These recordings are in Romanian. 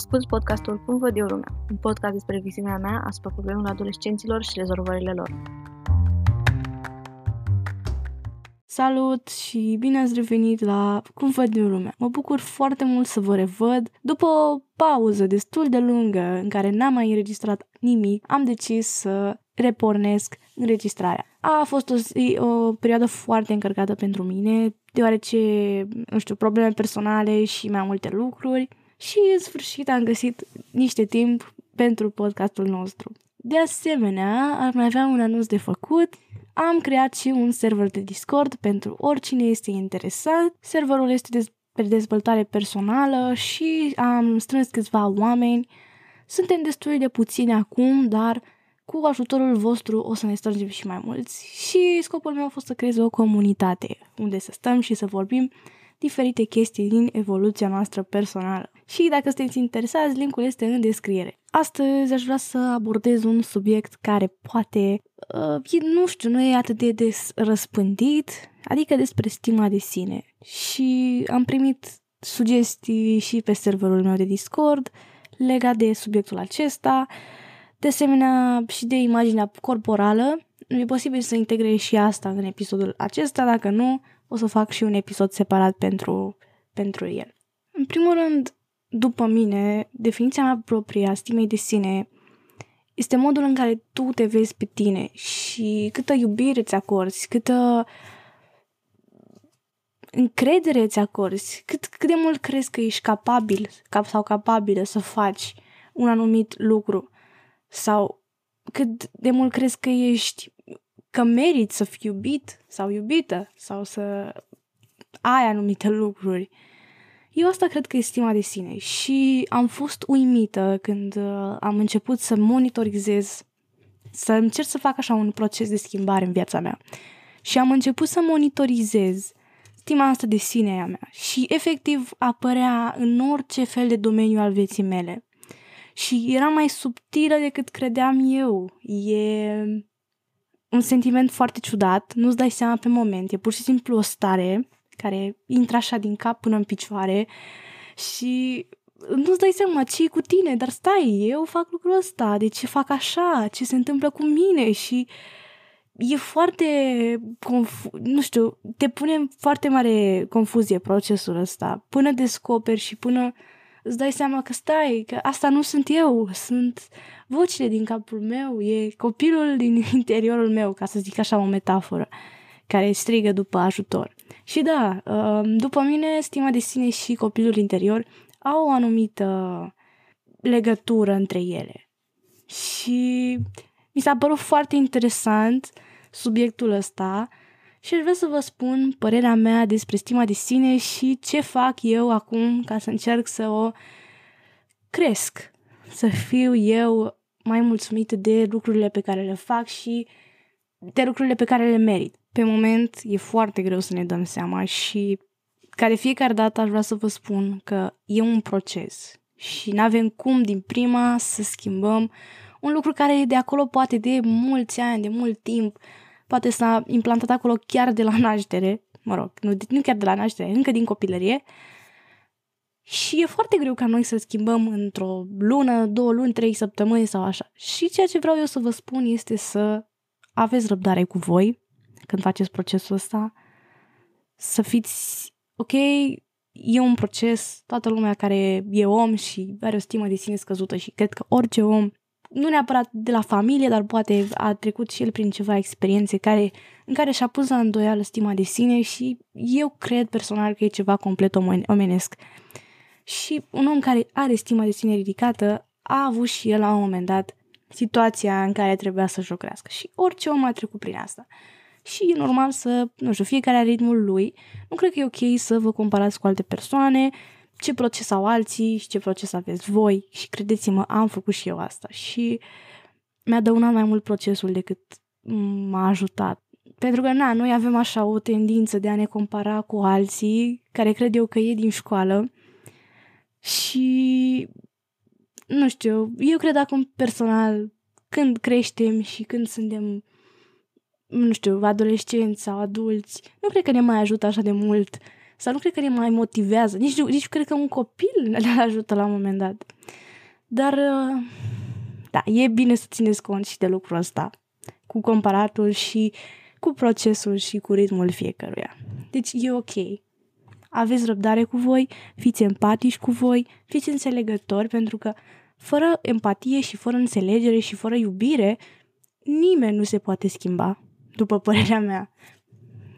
Ascult podcastul Cum văd eu lumea, un podcast despre viziunea mea asupra problemelor adolescenților și rezolvările lor. Salut și bine ați revenit la Cum văd eu lumea. Mă bucur foarte mult să vă revăd. După o pauză destul de lungă în care n-am mai înregistrat nimic, am decis să repornesc înregistrarea. A fost o, zi, o perioadă foarte încărcată pentru mine, deoarece, nu știu, probleme personale și mai multe lucruri și în sfârșit am găsit niște timp pentru podcastul nostru. De asemenea, ar mai avea un anunț de făcut. Am creat și un server de Discord pentru oricine este interesat. Serverul este despre dezvoltare personală și am strâns câțiva oameni. Suntem destul de puțini acum, dar cu ajutorul vostru o să ne strângem și mai mulți. Și scopul meu a fost să creez o comunitate unde să stăm și să vorbim diferite chestii din evoluția noastră personală. Și dacă sunteți interesați, linkul este în descriere. Astăzi aș vrea să abordez un subiect care poate, uh, nu știu, nu e atât de des răspândit, adică despre stima de sine. Și am primit sugestii și pe serverul meu de Discord legat de subiectul acesta, de asemenea și de imaginea corporală. E posibil să integrez și asta în episodul acesta, dacă nu, o să fac și un episod separat pentru, pentru el. În primul rând, după mine, definiția mea proprie a stimei de sine este modul în care tu te vezi pe tine și câtă iubire îți acorzi, câtă încredere îți acorzi, cât, cât de mult crezi că ești capabil cap, sau capabilă să faci un anumit lucru sau cât de mult crezi că ești că meriți să fii iubit sau iubită sau să ai anumite lucruri. Eu asta cred că e stima de sine și am fost uimită când uh, am început să monitorizez, să încerc să fac așa un proces de schimbare în viața mea. Și am început să monitorizez stima asta de sine a mea și efectiv apărea în orice fel de domeniu al vieții mele. Și era mai subtilă decât credeam eu. E un sentiment foarte ciudat, nu-ți dai seama pe moment, e pur și simplu o stare care intră așa din cap până în picioare și nu-ți dai seama ce e cu tine, dar stai, eu fac lucrul ăsta, de ce fac așa, ce se întâmplă cu mine și e foarte, confu- nu știu, te pune în foarte mare confuzie procesul ăsta, până descoperi și până îți dai seama că stai, că asta nu sunt eu, sunt vocile din capul meu, e copilul din interiorul meu, ca să zic așa o metaforă, care strigă după ajutor. Și da, um, după mine, stima de sine și copilul interior au o anumită legătură între ele. Și mi s-a părut foarte interesant subiectul ăsta și aș vrea să vă spun părerea mea despre stima de sine și ce fac eu acum ca să încerc să o cresc, să fiu eu mai mulțumită de lucrurile pe care le fac și de lucrurile pe care le merit. Pe moment e foarte greu să ne dăm seama și ca de fiecare dată aș vrea să vă spun că e un proces și nu avem cum din prima să schimbăm un lucru care e de acolo poate de mulți ani, de mult timp, poate s-a implantat acolo chiar de la naștere, mă rog, nu, nu chiar de la naștere, încă din copilărie, și e foarte greu ca noi să schimbăm într-o lună, două luni, trei săptămâni sau așa. Și ceea ce vreau eu să vă spun este să aveți răbdare cu voi când faceți procesul ăsta, să fiți, ok, e un proces, toată lumea care e om și are o stimă de sine scăzută și cred că orice om nu neapărat de la familie, dar poate a trecut și el prin ceva experiențe care, în care și-a pus la îndoială stima de sine și eu cred personal că e ceva complet omenesc. Și un om care are stima de sine ridicată a avut și el la un moment dat situația în care trebuia să-și o crească. Și orice om a trecut prin asta. Și e normal să, nu știu, fiecare are ritmul lui. Nu cred că e ok să vă comparați cu alte persoane, ce proces au alții și ce proces aveți voi și credeți-mă, am făcut și eu asta și mi-a dăunat mai mult procesul decât m-a ajutat. Pentru că, na, noi avem așa o tendință de a ne compara cu alții, care cred eu că e din școală și, nu știu, eu cred acum personal, când creștem și când suntem, nu știu, adolescenți sau adulți, nu cred că ne mai ajută așa de mult sau nu cred că ne mai motivează. Nici, nici cred că un copil le ajută la un moment dat. Dar, uh, da, e bine să țineți cont și de lucrul ăsta, cu comparatul și cu procesul și cu ritmul fiecăruia. Deci e ok. Aveți răbdare cu voi, fiți empatici cu voi, fiți înțelegători, pentru că fără empatie și fără înțelegere și fără iubire, nimeni nu se poate schimba, după părerea mea.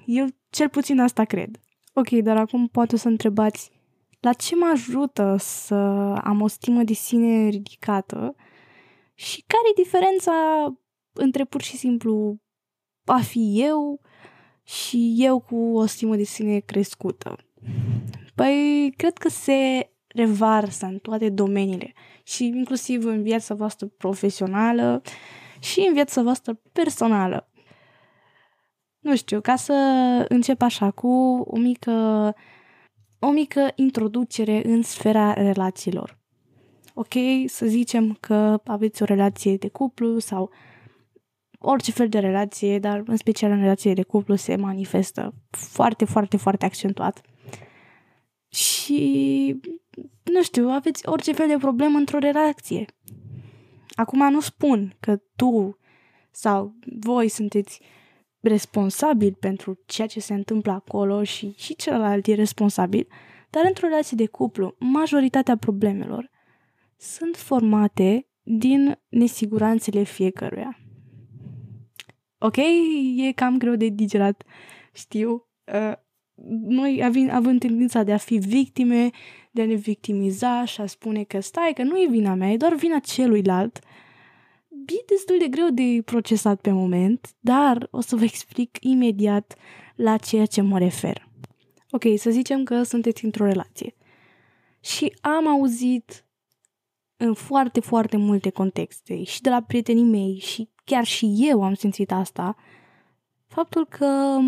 Eu cel puțin asta cred. Ok, dar acum poate să întrebați la ce mă ajută să am o stimă de sine ridicată și care e diferența între pur și simplu a fi eu și eu cu o stimă de sine crescută. Păi, cred că se revarsă în toate domeniile și inclusiv în viața voastră profesională și în viața voastră personală. Nu știu, ca să încep așa cu o mică, o mică introducere în sfera relațiilor. Ok, să zicem că aveți o relație de cuplu sau orice fel de relație, dar în special în relație de cuplu se manifestă foarte, foarte, foarte accentuat. Și, nu știu, aveți orice fel de problemă într-o relație. Acum nu spun că tu sau voi sunteți responsabil pentru ceea ce se întâmplă acolo și, și celălalt e responsabil, dar într-o relație de cuplu, majoritatea problemelor sunt formate din nesiguranțele fiecăruia. Ok, e cam greu de digerat, știu. Uh, noi având, având tendința de a fi victime, de a ne victimiza și a spune că stai, că nu e vina mea, e doar vina celuilalt, e destul de greu de procesat pe moment, dar o să vă explic imediat la ceea ce mă refer. Ok, să zicem că sunteți într-o relație și am auzit în foarte, foarte multe contexte și de la prietenii mei și chiar și eu am simțit asta, faptul că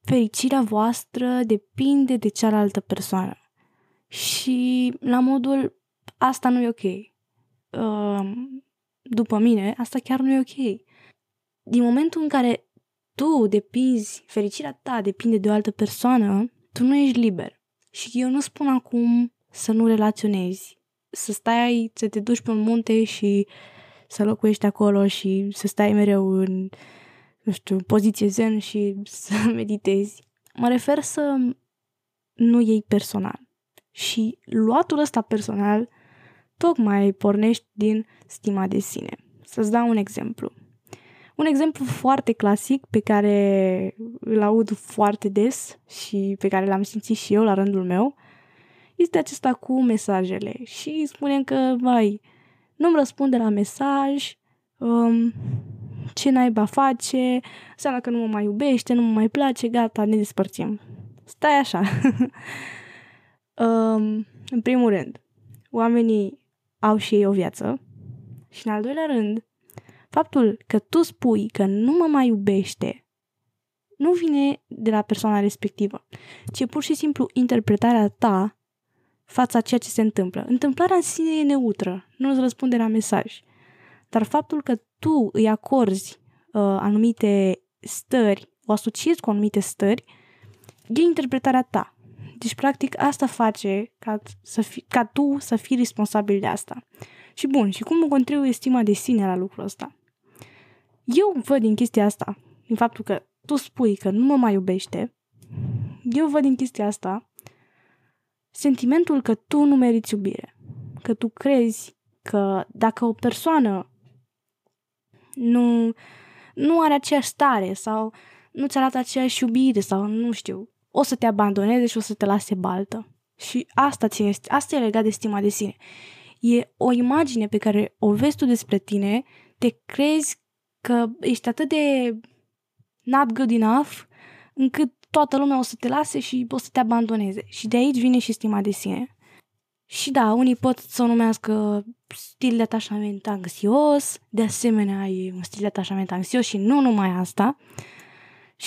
fericirea voastră depinde de cealaltă persoană. Și la modul, asta nu e ok. Uh, după mine, asta chiar nu e ok. Din momentul în care tu depinzi, fericirea ta depinde de o altă persoană, tu nu ești liber. Și eu nu spun acum să nu relaționezi, să stai, să te duci pe un munte și să locuiești acolo și să stai mereu în, nu știu, poziție zen și să meditezi. Mă refer să nu iei personal. Și luatul ăsta personal tocmai pornești din stima de sine. Să-ți dau un exemplu. Un exemplu foarte clasic pe care îl aud foarte des și pe care l-am simțit și eu la rândul meu este acesta cu mesajele și spunem că, vai, nu-mi răspunde la mesaj, um, ce naiba face, înseamnă că nu mă mai iubește, nu mă mai place, gata, ne despărțim. Stai așa. um, în primul rând, oamenii au și ei o viață și în al doilea rând, faptul că tu spui că nu mă mai iubește nu vine de la persoana respectivă, ci pur și simplu interpretarea ta fața ceea ce se întâmplă. Întâmplarea în sine e neutră, nu îți răspunde la mesaj. Dar faptul că tu îi acorzi uh, anumite stări, o asociezi cu anumite stări, e interpretarea ta. Deci, practic, asta face ca, să fi, ca tu să fii responsabil de asta. Și bun, și cum contribuie estima de sine la lucrul ăsta? Eu văd din chestia asta, din faptul că tu spui că nu mă mai iubește, eu văd din chestia asta sentimentul că tu nu meriți iubire. Că tu crezi că dacă o persoană nu, nu are aceeași stare sau nu ți arată aceeași iubire sau nu știu, o să te abandoneze și o să te lase baltă. Și asta, ține, asta e legat de stima de sine. E o imagine pe care o vezi tu despre tine, te crezi că ești atât de not good enough încât toată lumea o să te lase și o să te abandoneze. Și de aici vine și stima de sine. Și da, unii pot să o numească stil de atașament anxios, de asemenea e un stil de atașament anxios și nu numai asta.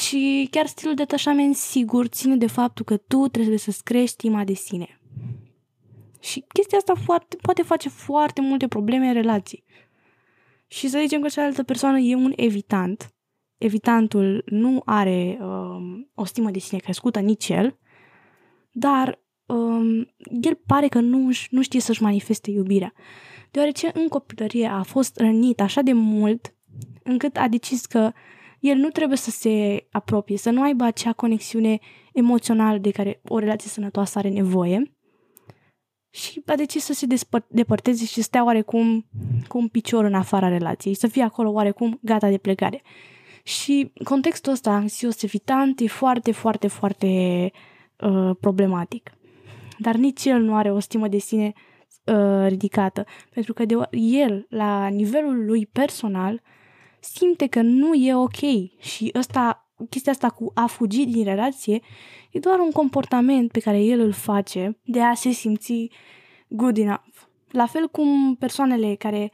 Și chiar stilul de atașament sigur ține de faptul că tu trebuie să-ți crești stima de sine. Și chestia asta foarte, poate face foarte multe probleme în relații. Și să zicem că cealaltă persoană e un evitant evitantul nu are um, o stimă de sine crescută, nici el, dar um, el pare că nu, nu știe să-și manifeste iubirea. Deoarece în copilărie a fost rănit așa de mult încât a decis că el nu trebuie să se apropie, să nu aibă acea conexiune emoțională de care o relație sănătoasă are nevoie și a decis să se depărteze și să stea oarecum cu un picior în afara relației, să fie acolo oarecum gata de plecare. Și contextul ăsta anxios evitant e foarte, foarte, foarte uh, problematic. Dar nici el nu are o stimă de sine uh, ridicată, pentru că de, el, la nivelul lui personal, simte că nu e ok și ăsta, chestia asta cu a fugi din relație e doar un comportament pe care el îl face de a se simți good enough. La fel cum persoanele care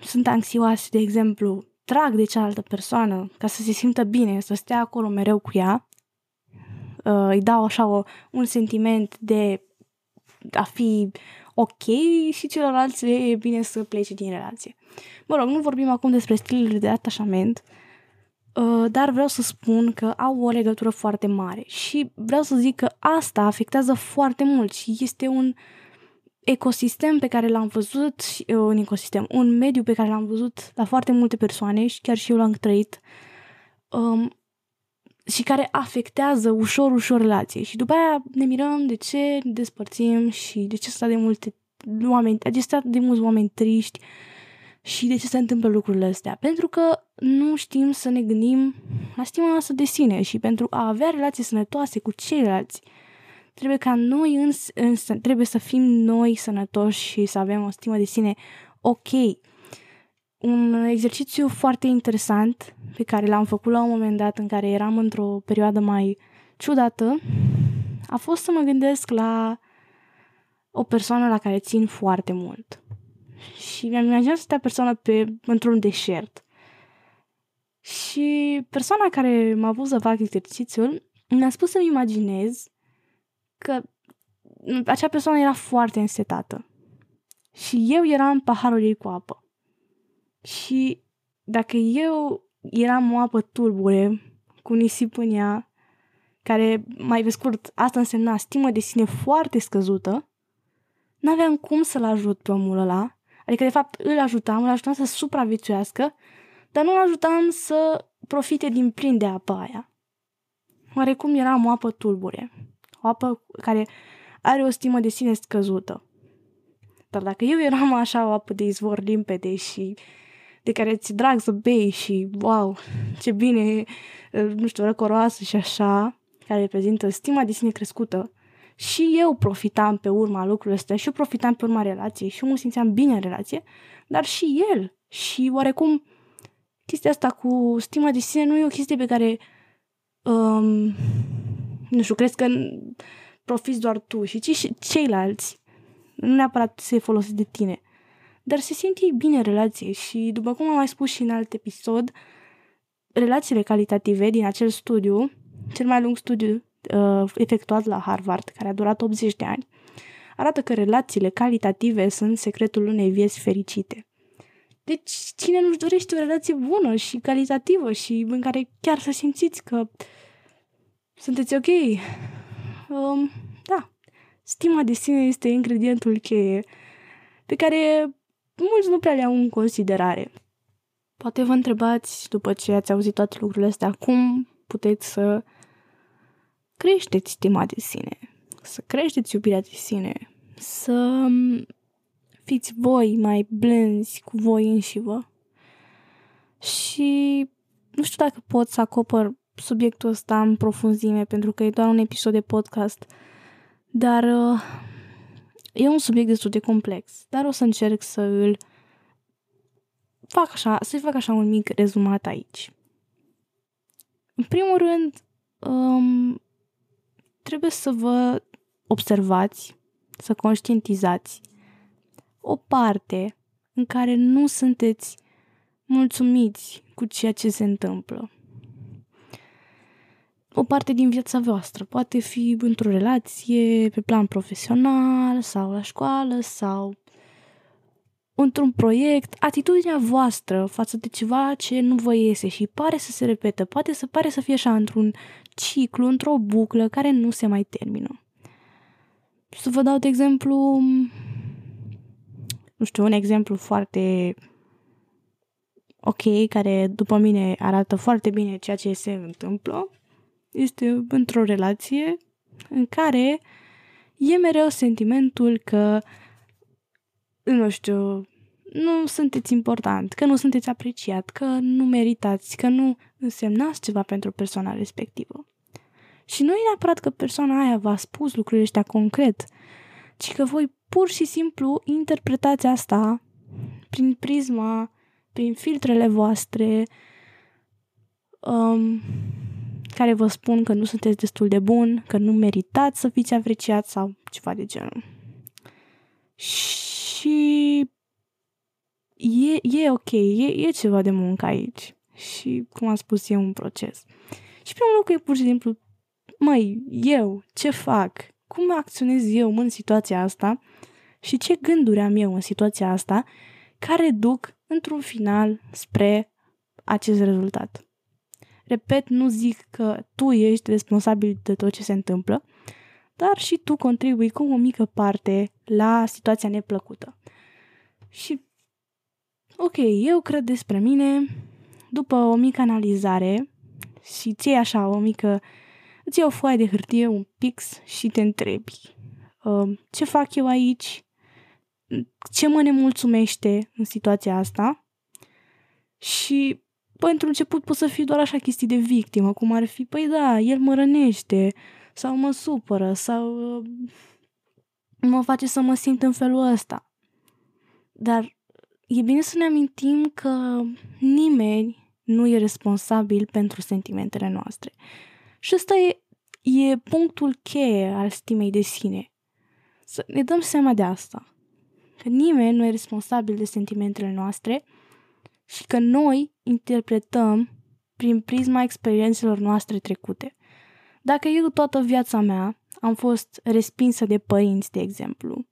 sunt anxioase, de exemplu, trag de cealaltă persoană ca să se simtă bine, să stea acolo mereu cu ea, uh, îi dau așa o, un sentiment de a fi ok și celorlalți e bine să plece din relație. Mă rog, nu vorbim acum despre stilurile de atașament, uh, dar vreau să spun că au o legătură foarte mare și vreau să zic că asta afectează foarte mult și este un ecosistem pe care l-am văzut, uh, un ecosistem, un mediu pe care l-am văzut la foarte multe persoane și chiar și eu l-am trăit um, și care afectează ușor, ușor relație. Și după aia ne mirăm de ce ne despărțim și de ce sunt de multe oameni, de ce de mulți oameni triști și de ce se întâmplă lucrurile astea. Pentru că nu știm să ne gândim la stima noastră de sine și pentru a avea relații sănătoase cu ceilalți, trebuie ca noi însă, însă trebuie să fim noi sănătoși și să avem o stimă de sine ok. Un exercițiu foarte interesant pe care l-am făcut la un moment dat în care eram într-o perioadă mai ciudată a fost să mă gândesc la o persoană la care țin foarte mult. Și mi-am imaginat să persoană pe, într-un deșert. Și persoana care m-a pus să fac exercițiul mi-a spus să-mi imaginez că acea persoană era foarte însetată. Și eu eram paharul ei cu apă. Și dacă eu eram o apă tulbure, cu nisip în ea, care, mai pe scurt, asta însemna stimă de sine foarte scăzută, n-aveam cum să-l ajut pe omul ăla. Adică, de fapt, îl ajutam, îl ajutam să supraviețuiască, dar nu îl ajutam să profite din plin de apa aia. Oarecum eram o apă tulbure. O apă care are o stimă de sine scăzută. Dar dacă eu eram așa o apă de izvor limpede și de care ți drag să bei și wow, ce bine, nu știu, răcoroasă și așa, care reprezintă stima de sine crescută, și eu profitam pe urma lucrurilor astea și eu profitam pe urma relației și eu mă simțeam bine în relație, dar și el. Și oarecum chestia asta cu stima de sine nu e o chestie pe care um, nu știu, crezi că profiți doar tu și ci și ceilalți. Nu neapărat să folosi de tine. Dar se simt ei bine în relație și, după cum am mai spus și în alt episod, relațiile calitative din acel studiu, cel mai lung studiu uh, efectuat la Harvard, care a durat 80 de ani, arată că relațiile calitative sunt secretul unei vieți fericite. Deci, cine nu-și dorește o relație bună și calitativă și în care chiar să simțiți că sunteți ok? Um, da, stima de sine este ingredientul cheie pe care mulți nu prea le au în considerare. Poate vă întrebați, după ce ați auzit toate lucrurile astea, cum puteți să creșteți stima de sine, să creșteți iubirea de sine, să fiți voi mai blânzi cu voi înși vă. Și nu știu dacă pot să acopăr subiectul ăsta în profunzime, pentru că e doar un episod de podcast, dar uh, e un subiect destul de complex, dar o să încerc să îl fac așa, să-i fac așa un mic rezumat aici. În primul rând, um, trebuie să vă observați, să conștientizați o parte în care nu sunteți mulțumiți cu ceea ce se întâmplă. O parte din viața voastră. Poate fi într-o relație, pe plan profesional, sau la școală, sau într-un proiect, atitudinea voastră față de ceva ce nu vă iese și pare să se repetă, poate să pare să fie așa într-un ciclu, într-o buclă care nu se mai termină. să vă dau de exemplu, nu știu, un exemplu foarte ok, care după mine arată foarte bine ceea ce se întâmplă, este într-o relație în care e mereu sentimentul că, nu știu, nu sunteți important, că nu sunteți apreciat, că nu meritați, că nu însemnați ceva pentru persoana respectivă. Și nu e neapărat că persoana aia v-a spus lucrurile ăștia concret, ci că voi pur și simplu interpretați asta prin prisma, prin filtrele voastre, um, care vă spun că nu sunteți destul de bun, că nu meritați să fiți apreciați sau ceva de genul. Și e, e ok, e, e ceva de muncă aici. Și, cum am spus, e un proces. Și primul lucru e pur și simplu, măi, eu, ce fac? Cum acționez eu în situația asta? Și ce gânduri am eu în situația asta care duc într-un final spre acest rezultat. Repet, nu zic că tu ești responsabil de tot ce se întâmplă, dar și tu contribui cu o mică parte la situația neplăcută. Și, ok, eu cred despre mine, după o mică analizare și ții așa o mică, îți iei o foaie de hârtie, un pix și te întrebi uh, ce fac eu aici, ce mă nemulțumește în situația asta și pentru început pot să fie doar așa chestii de victimă, cum ar fi, păi da, el mă rănește sau mă supără sau uh, mă face să mă simt în felul ăsta. Dar e bine să ne amintim că nimeni nu e responsabil pentru sentimentele noastre. Și ăsta e, e punctul cheie al stimei de sine. Să ne dăm seama de asta. Că nimeni nu e responsabil de sentimentele noastre și că noi interpretăm prin prisma experiențelor noastre trecute. Dacă eu toată viața mea am fost respinsă de părinți, de exemplu,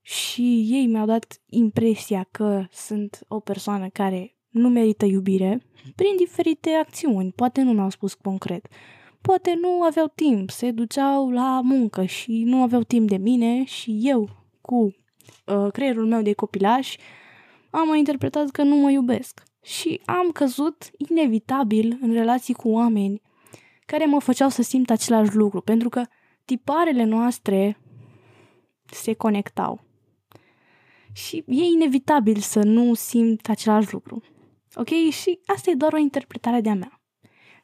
și ei mi-au dat impresia că sunt o persoană care nu merită iubire prin diferite acțiuni, poate nu mi-au spus concret, poate nu aveau timp, se duceau la muncă și nu aveau timp de mine și eu, cu uh, creierul meu de copilaș, am mai interpretat că nu mă iubesc. Și am căzut inevitabil în relații cu oameni care mă făceau să simt același lucru, pentru că tiparele noastre se conectau. Și e inevitabil să nu simt același lucru. Ok? Și asta e doar o interpretare de-a mea.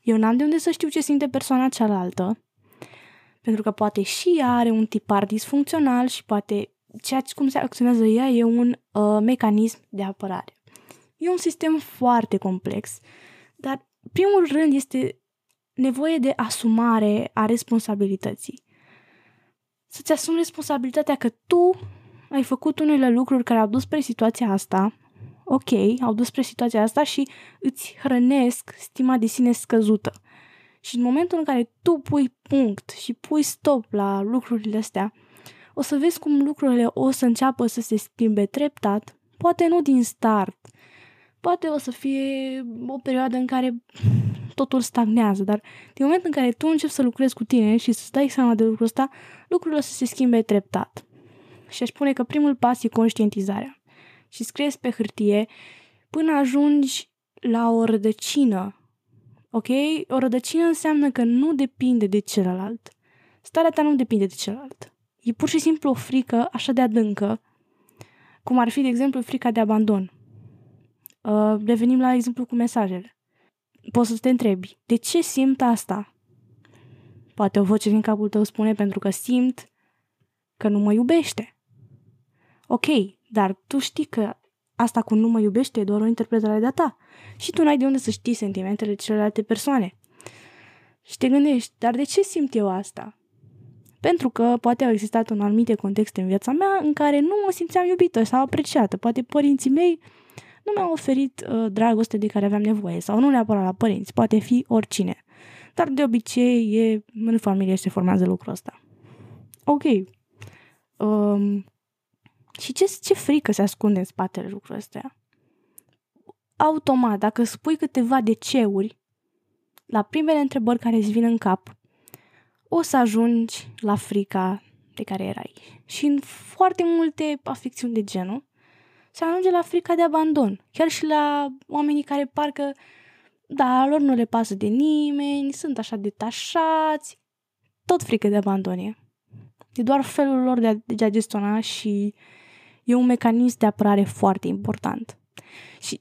Eu n-am de unde să știu ce simte persoana cealaltă, pentru că poate și ea are un tipar disfuncțional și poate ceea ce cum se acționează ea e un uh, mecanism de apărare. E un sistem foarte complex, dar primul rând este nevoie de asumare a responsabilității. Să-ți asumi responsabilitatea că tu ai făcut unele lucruri care au dus spre situația asta, ok, au dus spre situația asta și îți hrănesc stima de sine scăzută. Și în momentul în care tu pui punct și pui stop la lucrurile astea, o să vezi cum lucrurile o să înceapă să se schimbe treptat, poate nu din start, poate o să fie o perioadă în care totul stagnează, dar din momentul în care tu începi să lucrezi cu tine și să-ți dai seama de lucrul ăsta, lucrurile o să se schimbe treptat. Și aș spune că primul pas e conștientizarea. Și scrieți pe hârtie până ajungi la o rădăcină. Ok? O rădăcină înseamnă că nu depinde de celălalt. Starea ta nu depinde de celălalt. E pur și simplu o frică așa de adâncă, cum ar fi, de exemplu, frica de abandon. Uh, revenim la exemplu cu mesajele. Poți să te întrebi, de ce simt asta? Poate o voce din capul tău spune pentru că simt că nu mă iubește. Ok, dar tu știi că asta cu nu mă iubește e doar o interpretare de-a ta. Și tu n-ai de unde să știi sentimentele celelalte persoane. Și te gândești, dar de ce simt eu asta? Pentru că poate au existat în anumite contexte în viața mea în care nu mă simțeam iubită sau apreciată. Poate părinții mei nu mi-au oferit uh, dragoste de care aveam nevoie sau nu neapărat la părinți, poate fi oricine. Dar de obicei e, în familie se formează lucrul ăsta. Ok. Um, și ce, ce frică se ascunde în spatele lucrurilor astea? Automat, dacă spui câteva deceuri la primele întrebări care îți vin în cap, o să ajungi la frica de care erai. Și în foarte multe afecțiuni de genul se ajunge la frica de abandon. Chiar și la oamenii care parcă, da, lor nu le pasă de nimeni, sunt așa detașați, tot frică de abandon e. E doar felul lor de a, de a gestiona și e un mecanism de apărare foarte important. Și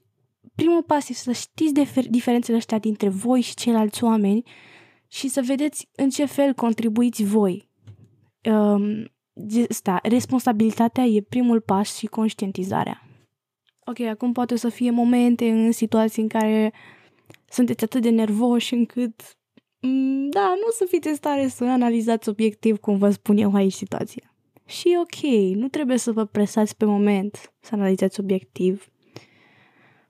primul pas e să știți de diferențele astea dintre voi și ceilalți oameni și să vedeți în ce fel contribuiți voi. Um, sta, responsabilitatea e primul pas și conștientizarea. Ok, acum poate să fie momente în situații în care sunteți atât de nervoși încât mm, da, nu să fiți în stare să analizați obiectiv cum vă spun eu aici situația. Și ok, nu trebuie să vă presați pe moment să analizați obiectiv.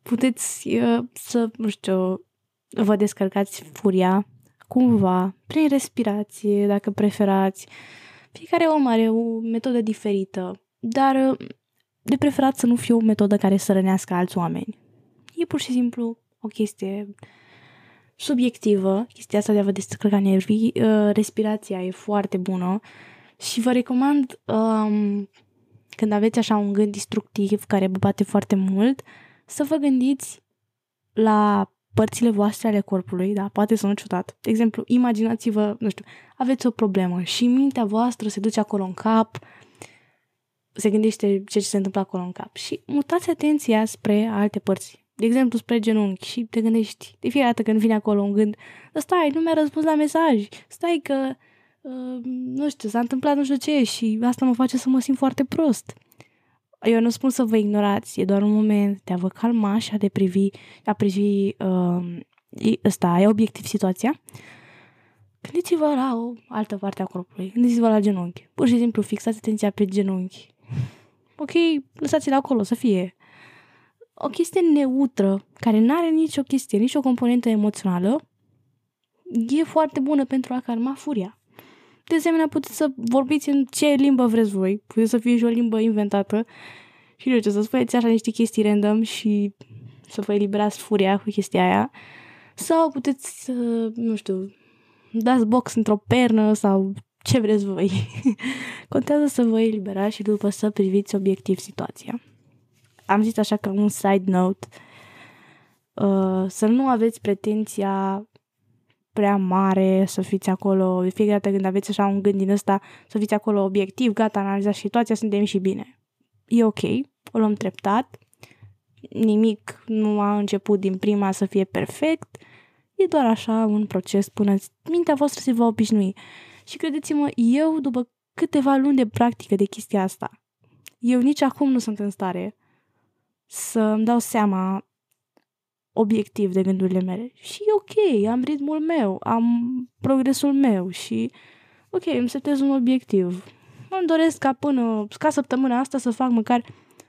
Puteți uh, să, nu știu, vă descărcați furia cumva, prin respirație, dacă preferați. Fiecare om are o metodă diferită, dar uh, de preferat să nu fie o metodă care să rănească alți oameni. E pur și simplu o chestie subiectivă, chestia asta de a vă descărca nervii. Uh, respirația e foarte bună și vă recomand um, când aveți așa un gând destructiv care vă bate foarte mult, să vă gândiți la părțile voastre ale corpului, da, poate să nu ciudat. De exemplu, imaginați-vă, nu știu, aveți o problemă și mintea voastră se duce acolo în cap, se gândește ce se întâmplă acolo în cap și mutați atenția spre alte părți. De exemplu, spre genunchi și te gândești de fiecare dată când vine acolo un gând, stai, nu mi-a răspuns la mesaj, stai că, uh, nu știu, s-a întâmplat nu știu ce și asta mă face să mă simt foarte prost. Eu nu spun să vă ignorați, e doar un moment de a vă calma și a de privi, a privi uh, ăsta, e obiectiv situația. Gândiți-vă la o altă parte a corpului, gândiți-vă la genunchi. Pur și simplu fixați atenția pe genunchi. Ok, lăsați-l acolo să fie. O chestie neutră, care nu are nicio chestie, nicio componentă emoțională, e foarte bună pentru a calma furia. De asemenea, puteți să vorbiți în ce limbă vreți voi. Puteți să fie și o limbă inventată. Și nu știu, să spuneți așa niște chestii random și să vă eliberați furia cu chestia aia. Sau puteți să, nu știu, dați box într-o pernă sau ce vreți voi. Contează să vă eliberați și după să priviți obiectiv situația. Am zis așa ca un side note, uh, să nu aveți pretenția prea mare, să fiți acolo, de fiecare dată când aveți așa un gând din ăsta, să fiți acolo obiectiv, gata, analizați situația, suntem și bine. E ok, o luăm treptat, nimic nu a început din prima să fie perfect, e doar așa un proces până mintea voastră se va obișnui. Și credeți-mă, eu după câteva luni de practică de chestia asta, eu nici acum nu sunt în stare să îmi dau seama obiectiv de gândurile mele. Și e ok, am ritmul meu, am progresul meu și ok, îmi setez un obiectiv. Îmi doresc ca până, ca săptămâna asta să fac măcar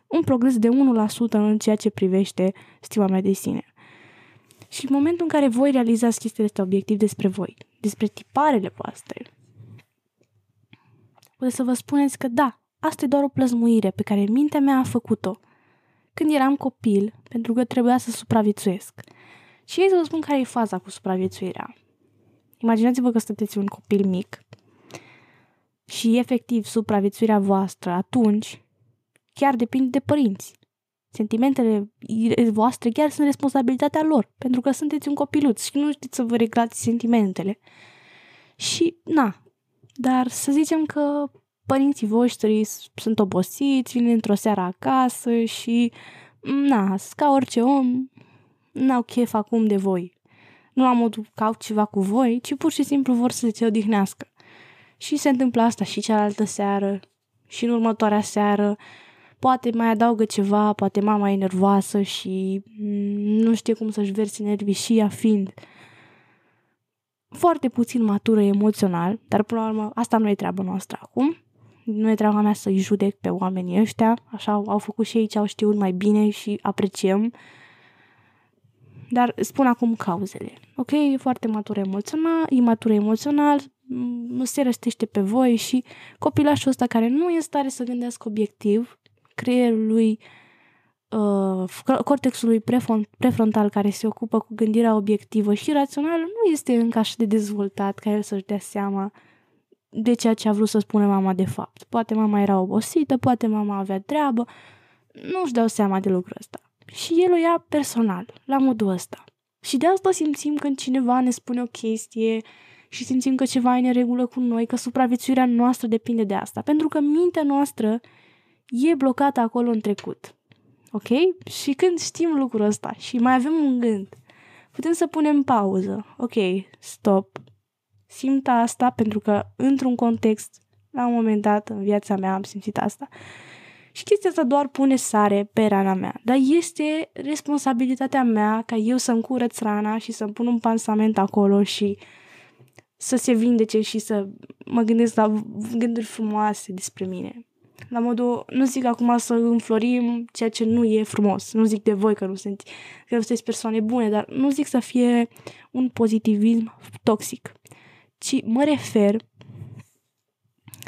un progres de 1% în ceea ce privește stima mea de sine. Și în momentul în care voi realizați chestiile astea obiectiv despre voi, despre tiparele voastre, puteți să vă spuneți că da, asta e doar o plăzmuire pe care mintea mea a făcut-o – când eram copil, pentru că trebuia să supraviețuiesc. Și ei să vă spun care e faza cu supraviețuirea. Imaginați-vă că sunteți un copil mic și efectiv supraviețuirea voastră atunci chiar depinde de părinți. Sentimentele voastre chiar sunt responsabilitatea lor, pentru că sunteți un copiluț și nu știți să vă reglați sentimentele. Și, na, dar să zicem că părinții voștri sunt obosiți, vin într-o seară acasă și, na, ca orice om, n-au chef acum de voi. Nu am modul caut ceva cu voi, ci pur și simplu vor să se odihnească. Și se întâmplă asta și cealaltă seară, și în următoarea seară, poate mai adaugă ceva, poate mama e nervoasă și nu știe cum să-și verse nervii și ea fiind foarte puțin matură emoțional, dar până la urmă asta nu e treaba noastră acum nu e treaba mea să-i judec pe oamenii ăștia, așa au făcut și ei ce au știut mai bine și apreciem. Dar spun acum cauzele. Ok, e foarte matur emoțional, imatur emoțional, nu se răstește pe voi și copilașul ăsta care nu e în stare să gândească obiectiv, creierul lui, uh, cortexul lui prefrontal care se ocupă cu gândirea obiectivă și rațională nu este încă așa de dezvoltat ca el să-și dea seama de ceea ce a vrut să spună mama de fapt. Poate mama era obosită, poate mama avea treabă, nu-și dau seama de lucrul ăsta. Și el o ia personal, la modul ăsta. Și de asta simțim când cineva ne spune o chestie și simțim că ceva e în regulă cu noi, că supraviețuirea noastră depinde de asta. Pentru că mintea noastră e blocată acolo în trecut. Ok? Și când știm lucrul ăsta și mai avem un gând, putem să punem pauză. Ok, stop. Simt asta pentru că într-un context, la un moment dat în viața mea am simțit asta. Și chestia asta doar pune sare pe rana mea. Dar este responsabilitatea mea ca eu să-mi curăț rana și să-mi pun un pansament acolo și să se vindece și să mă gândesc la gânduri frumoase despre mine. La modul, nu zic acum să înflorim ceea ce nu e frumos. Nu zic de voi că nu, sunt, că nu sunteți persoane bune, dar nu zic să fie un pozitivism toxic. Ci mă refer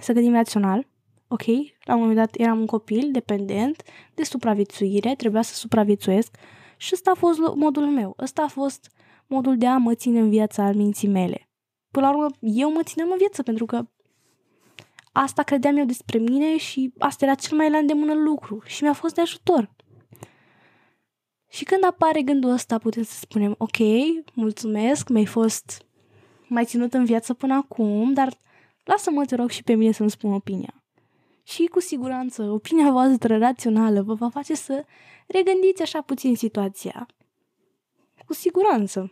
să gândim rațional, ok? La un moment dat eram un copil dependent de supraviețuire, trebuia să supraviețuiesc și ăsta a fost modul meu. Ăsta a fost modul de a mă ține în viața al minții mele. Până la urmă, eu mă țineam în viață pentru că asta credeam eu despre mine și asta era cel mai la îndemână lucru și mi-a fost de ajutor. Și când apare gândul ăsta, putem să spunem, ok, mulțumesc, mi-ai fost mai ținut în viață până acum, dar lasă-mă, te rog, și pe mine să-mi spun opinia. Și cu siguranță, opinia voastră rațională vă va face să regândiți așa puțin situația. Cu siguranță.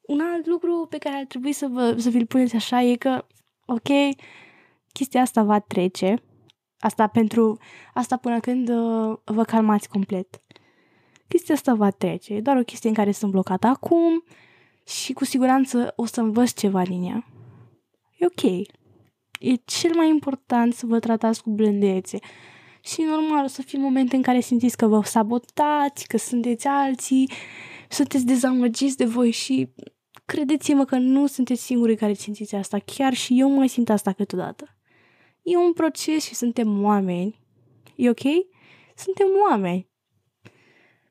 Un alt lucru pe care ar trebui să, vă, să vi-l puneți așa e că, ok, chestia asta va trece. Asta pentru, asta până când uh, vă calmați complet. Chestia asta va trece. E doar o chestie în care sunt blocată acum și cu siguranță o să învăț ceva din ea. E ok. E cel mai important să vă tratați cu blândețe. Și normal, o să fie momente în care simțiți că vă sabotați, că sunteți alții, sunteți dezamăgiți de voi și credeți-mă că nu sunteți singurii care simțiți asta. Chiar și eu mai simt asta câteodată. E un proces și suntem oameni. E ok? Suntem oameni.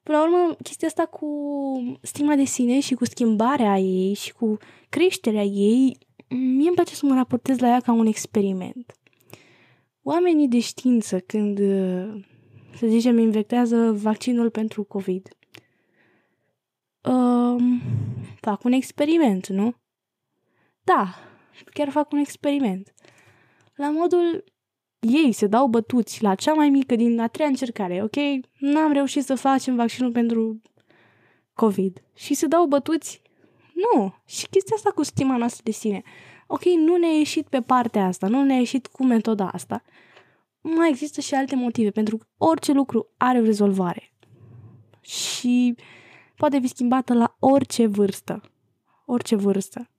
Până la urmă, chestia asta cu stima de sine și cu schimbarea ei și cu creșterea ei, mie îmi place să mă raportez la ea ca un experiment. Oamenii de știință, când, să zicem, inventează vaccinul pentru COVID, um, fac un experiment, nu? Da, chiar fac un experiment la modul ei se dau bătuți la cea mai mică din a treia încercare, ok? N-am reușit să facem vaccinul pentru COVID. Și se dau bătuți? Nu. Și chestia asta cu stima noastră de sine. Ok, nu ne-a ieșit pe partea asta, nu ne-a ieșit cu metoda asta. Mai există și alte motive, pentru că orice lucru are o rezolvare. Și poate fi schimbată la orice vârstă. Orice vârstă.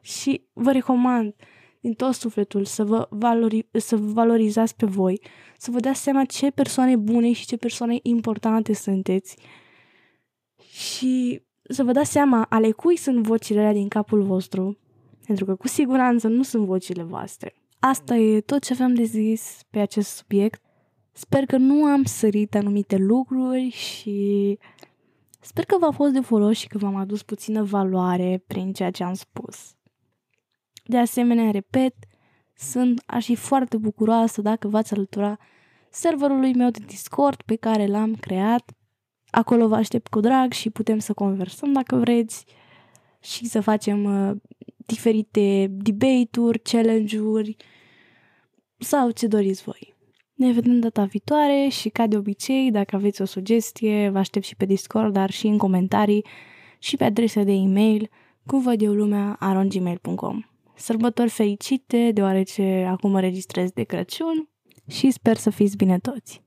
Și vă recomand din tot sufletul să vă, valori, să vă valorizați pe voi, să vă dați seama ce persoane bune și ce persoane importante sunteți și să vă dați seama ale cui sunt vocile alea din capul vostru, pentru că cu siguranță nu sunt vocile voastre. Asta e tot ce aveam de zis pe acest subiect. Sper că nu am sărit anumite lucruri și sper că v-a fost de folos și că v-am adus puțină valoare prin ceea ce am spus. De asemenea, repet, sunt, aș fi foarte bucuroasă dacă v-ați alătura serverului meu de Discord pe care l-am creat. Acolo vă aștept cu drag și putem să conversăm dacă vreți și să facem uh, diferite debate-uri, challenge-uri sau ce doriți voi. Ne vedem data viitoare și ca de obicei, dacă aveți o sugestie, vă aștept și pe Discord, dar și în comentarii și pe adresa de e-mail cum văd eu lumea arongmail.com. Sărbători fericite, deoarece acum mă registrez de Crăciun și sper să fiți bine toți!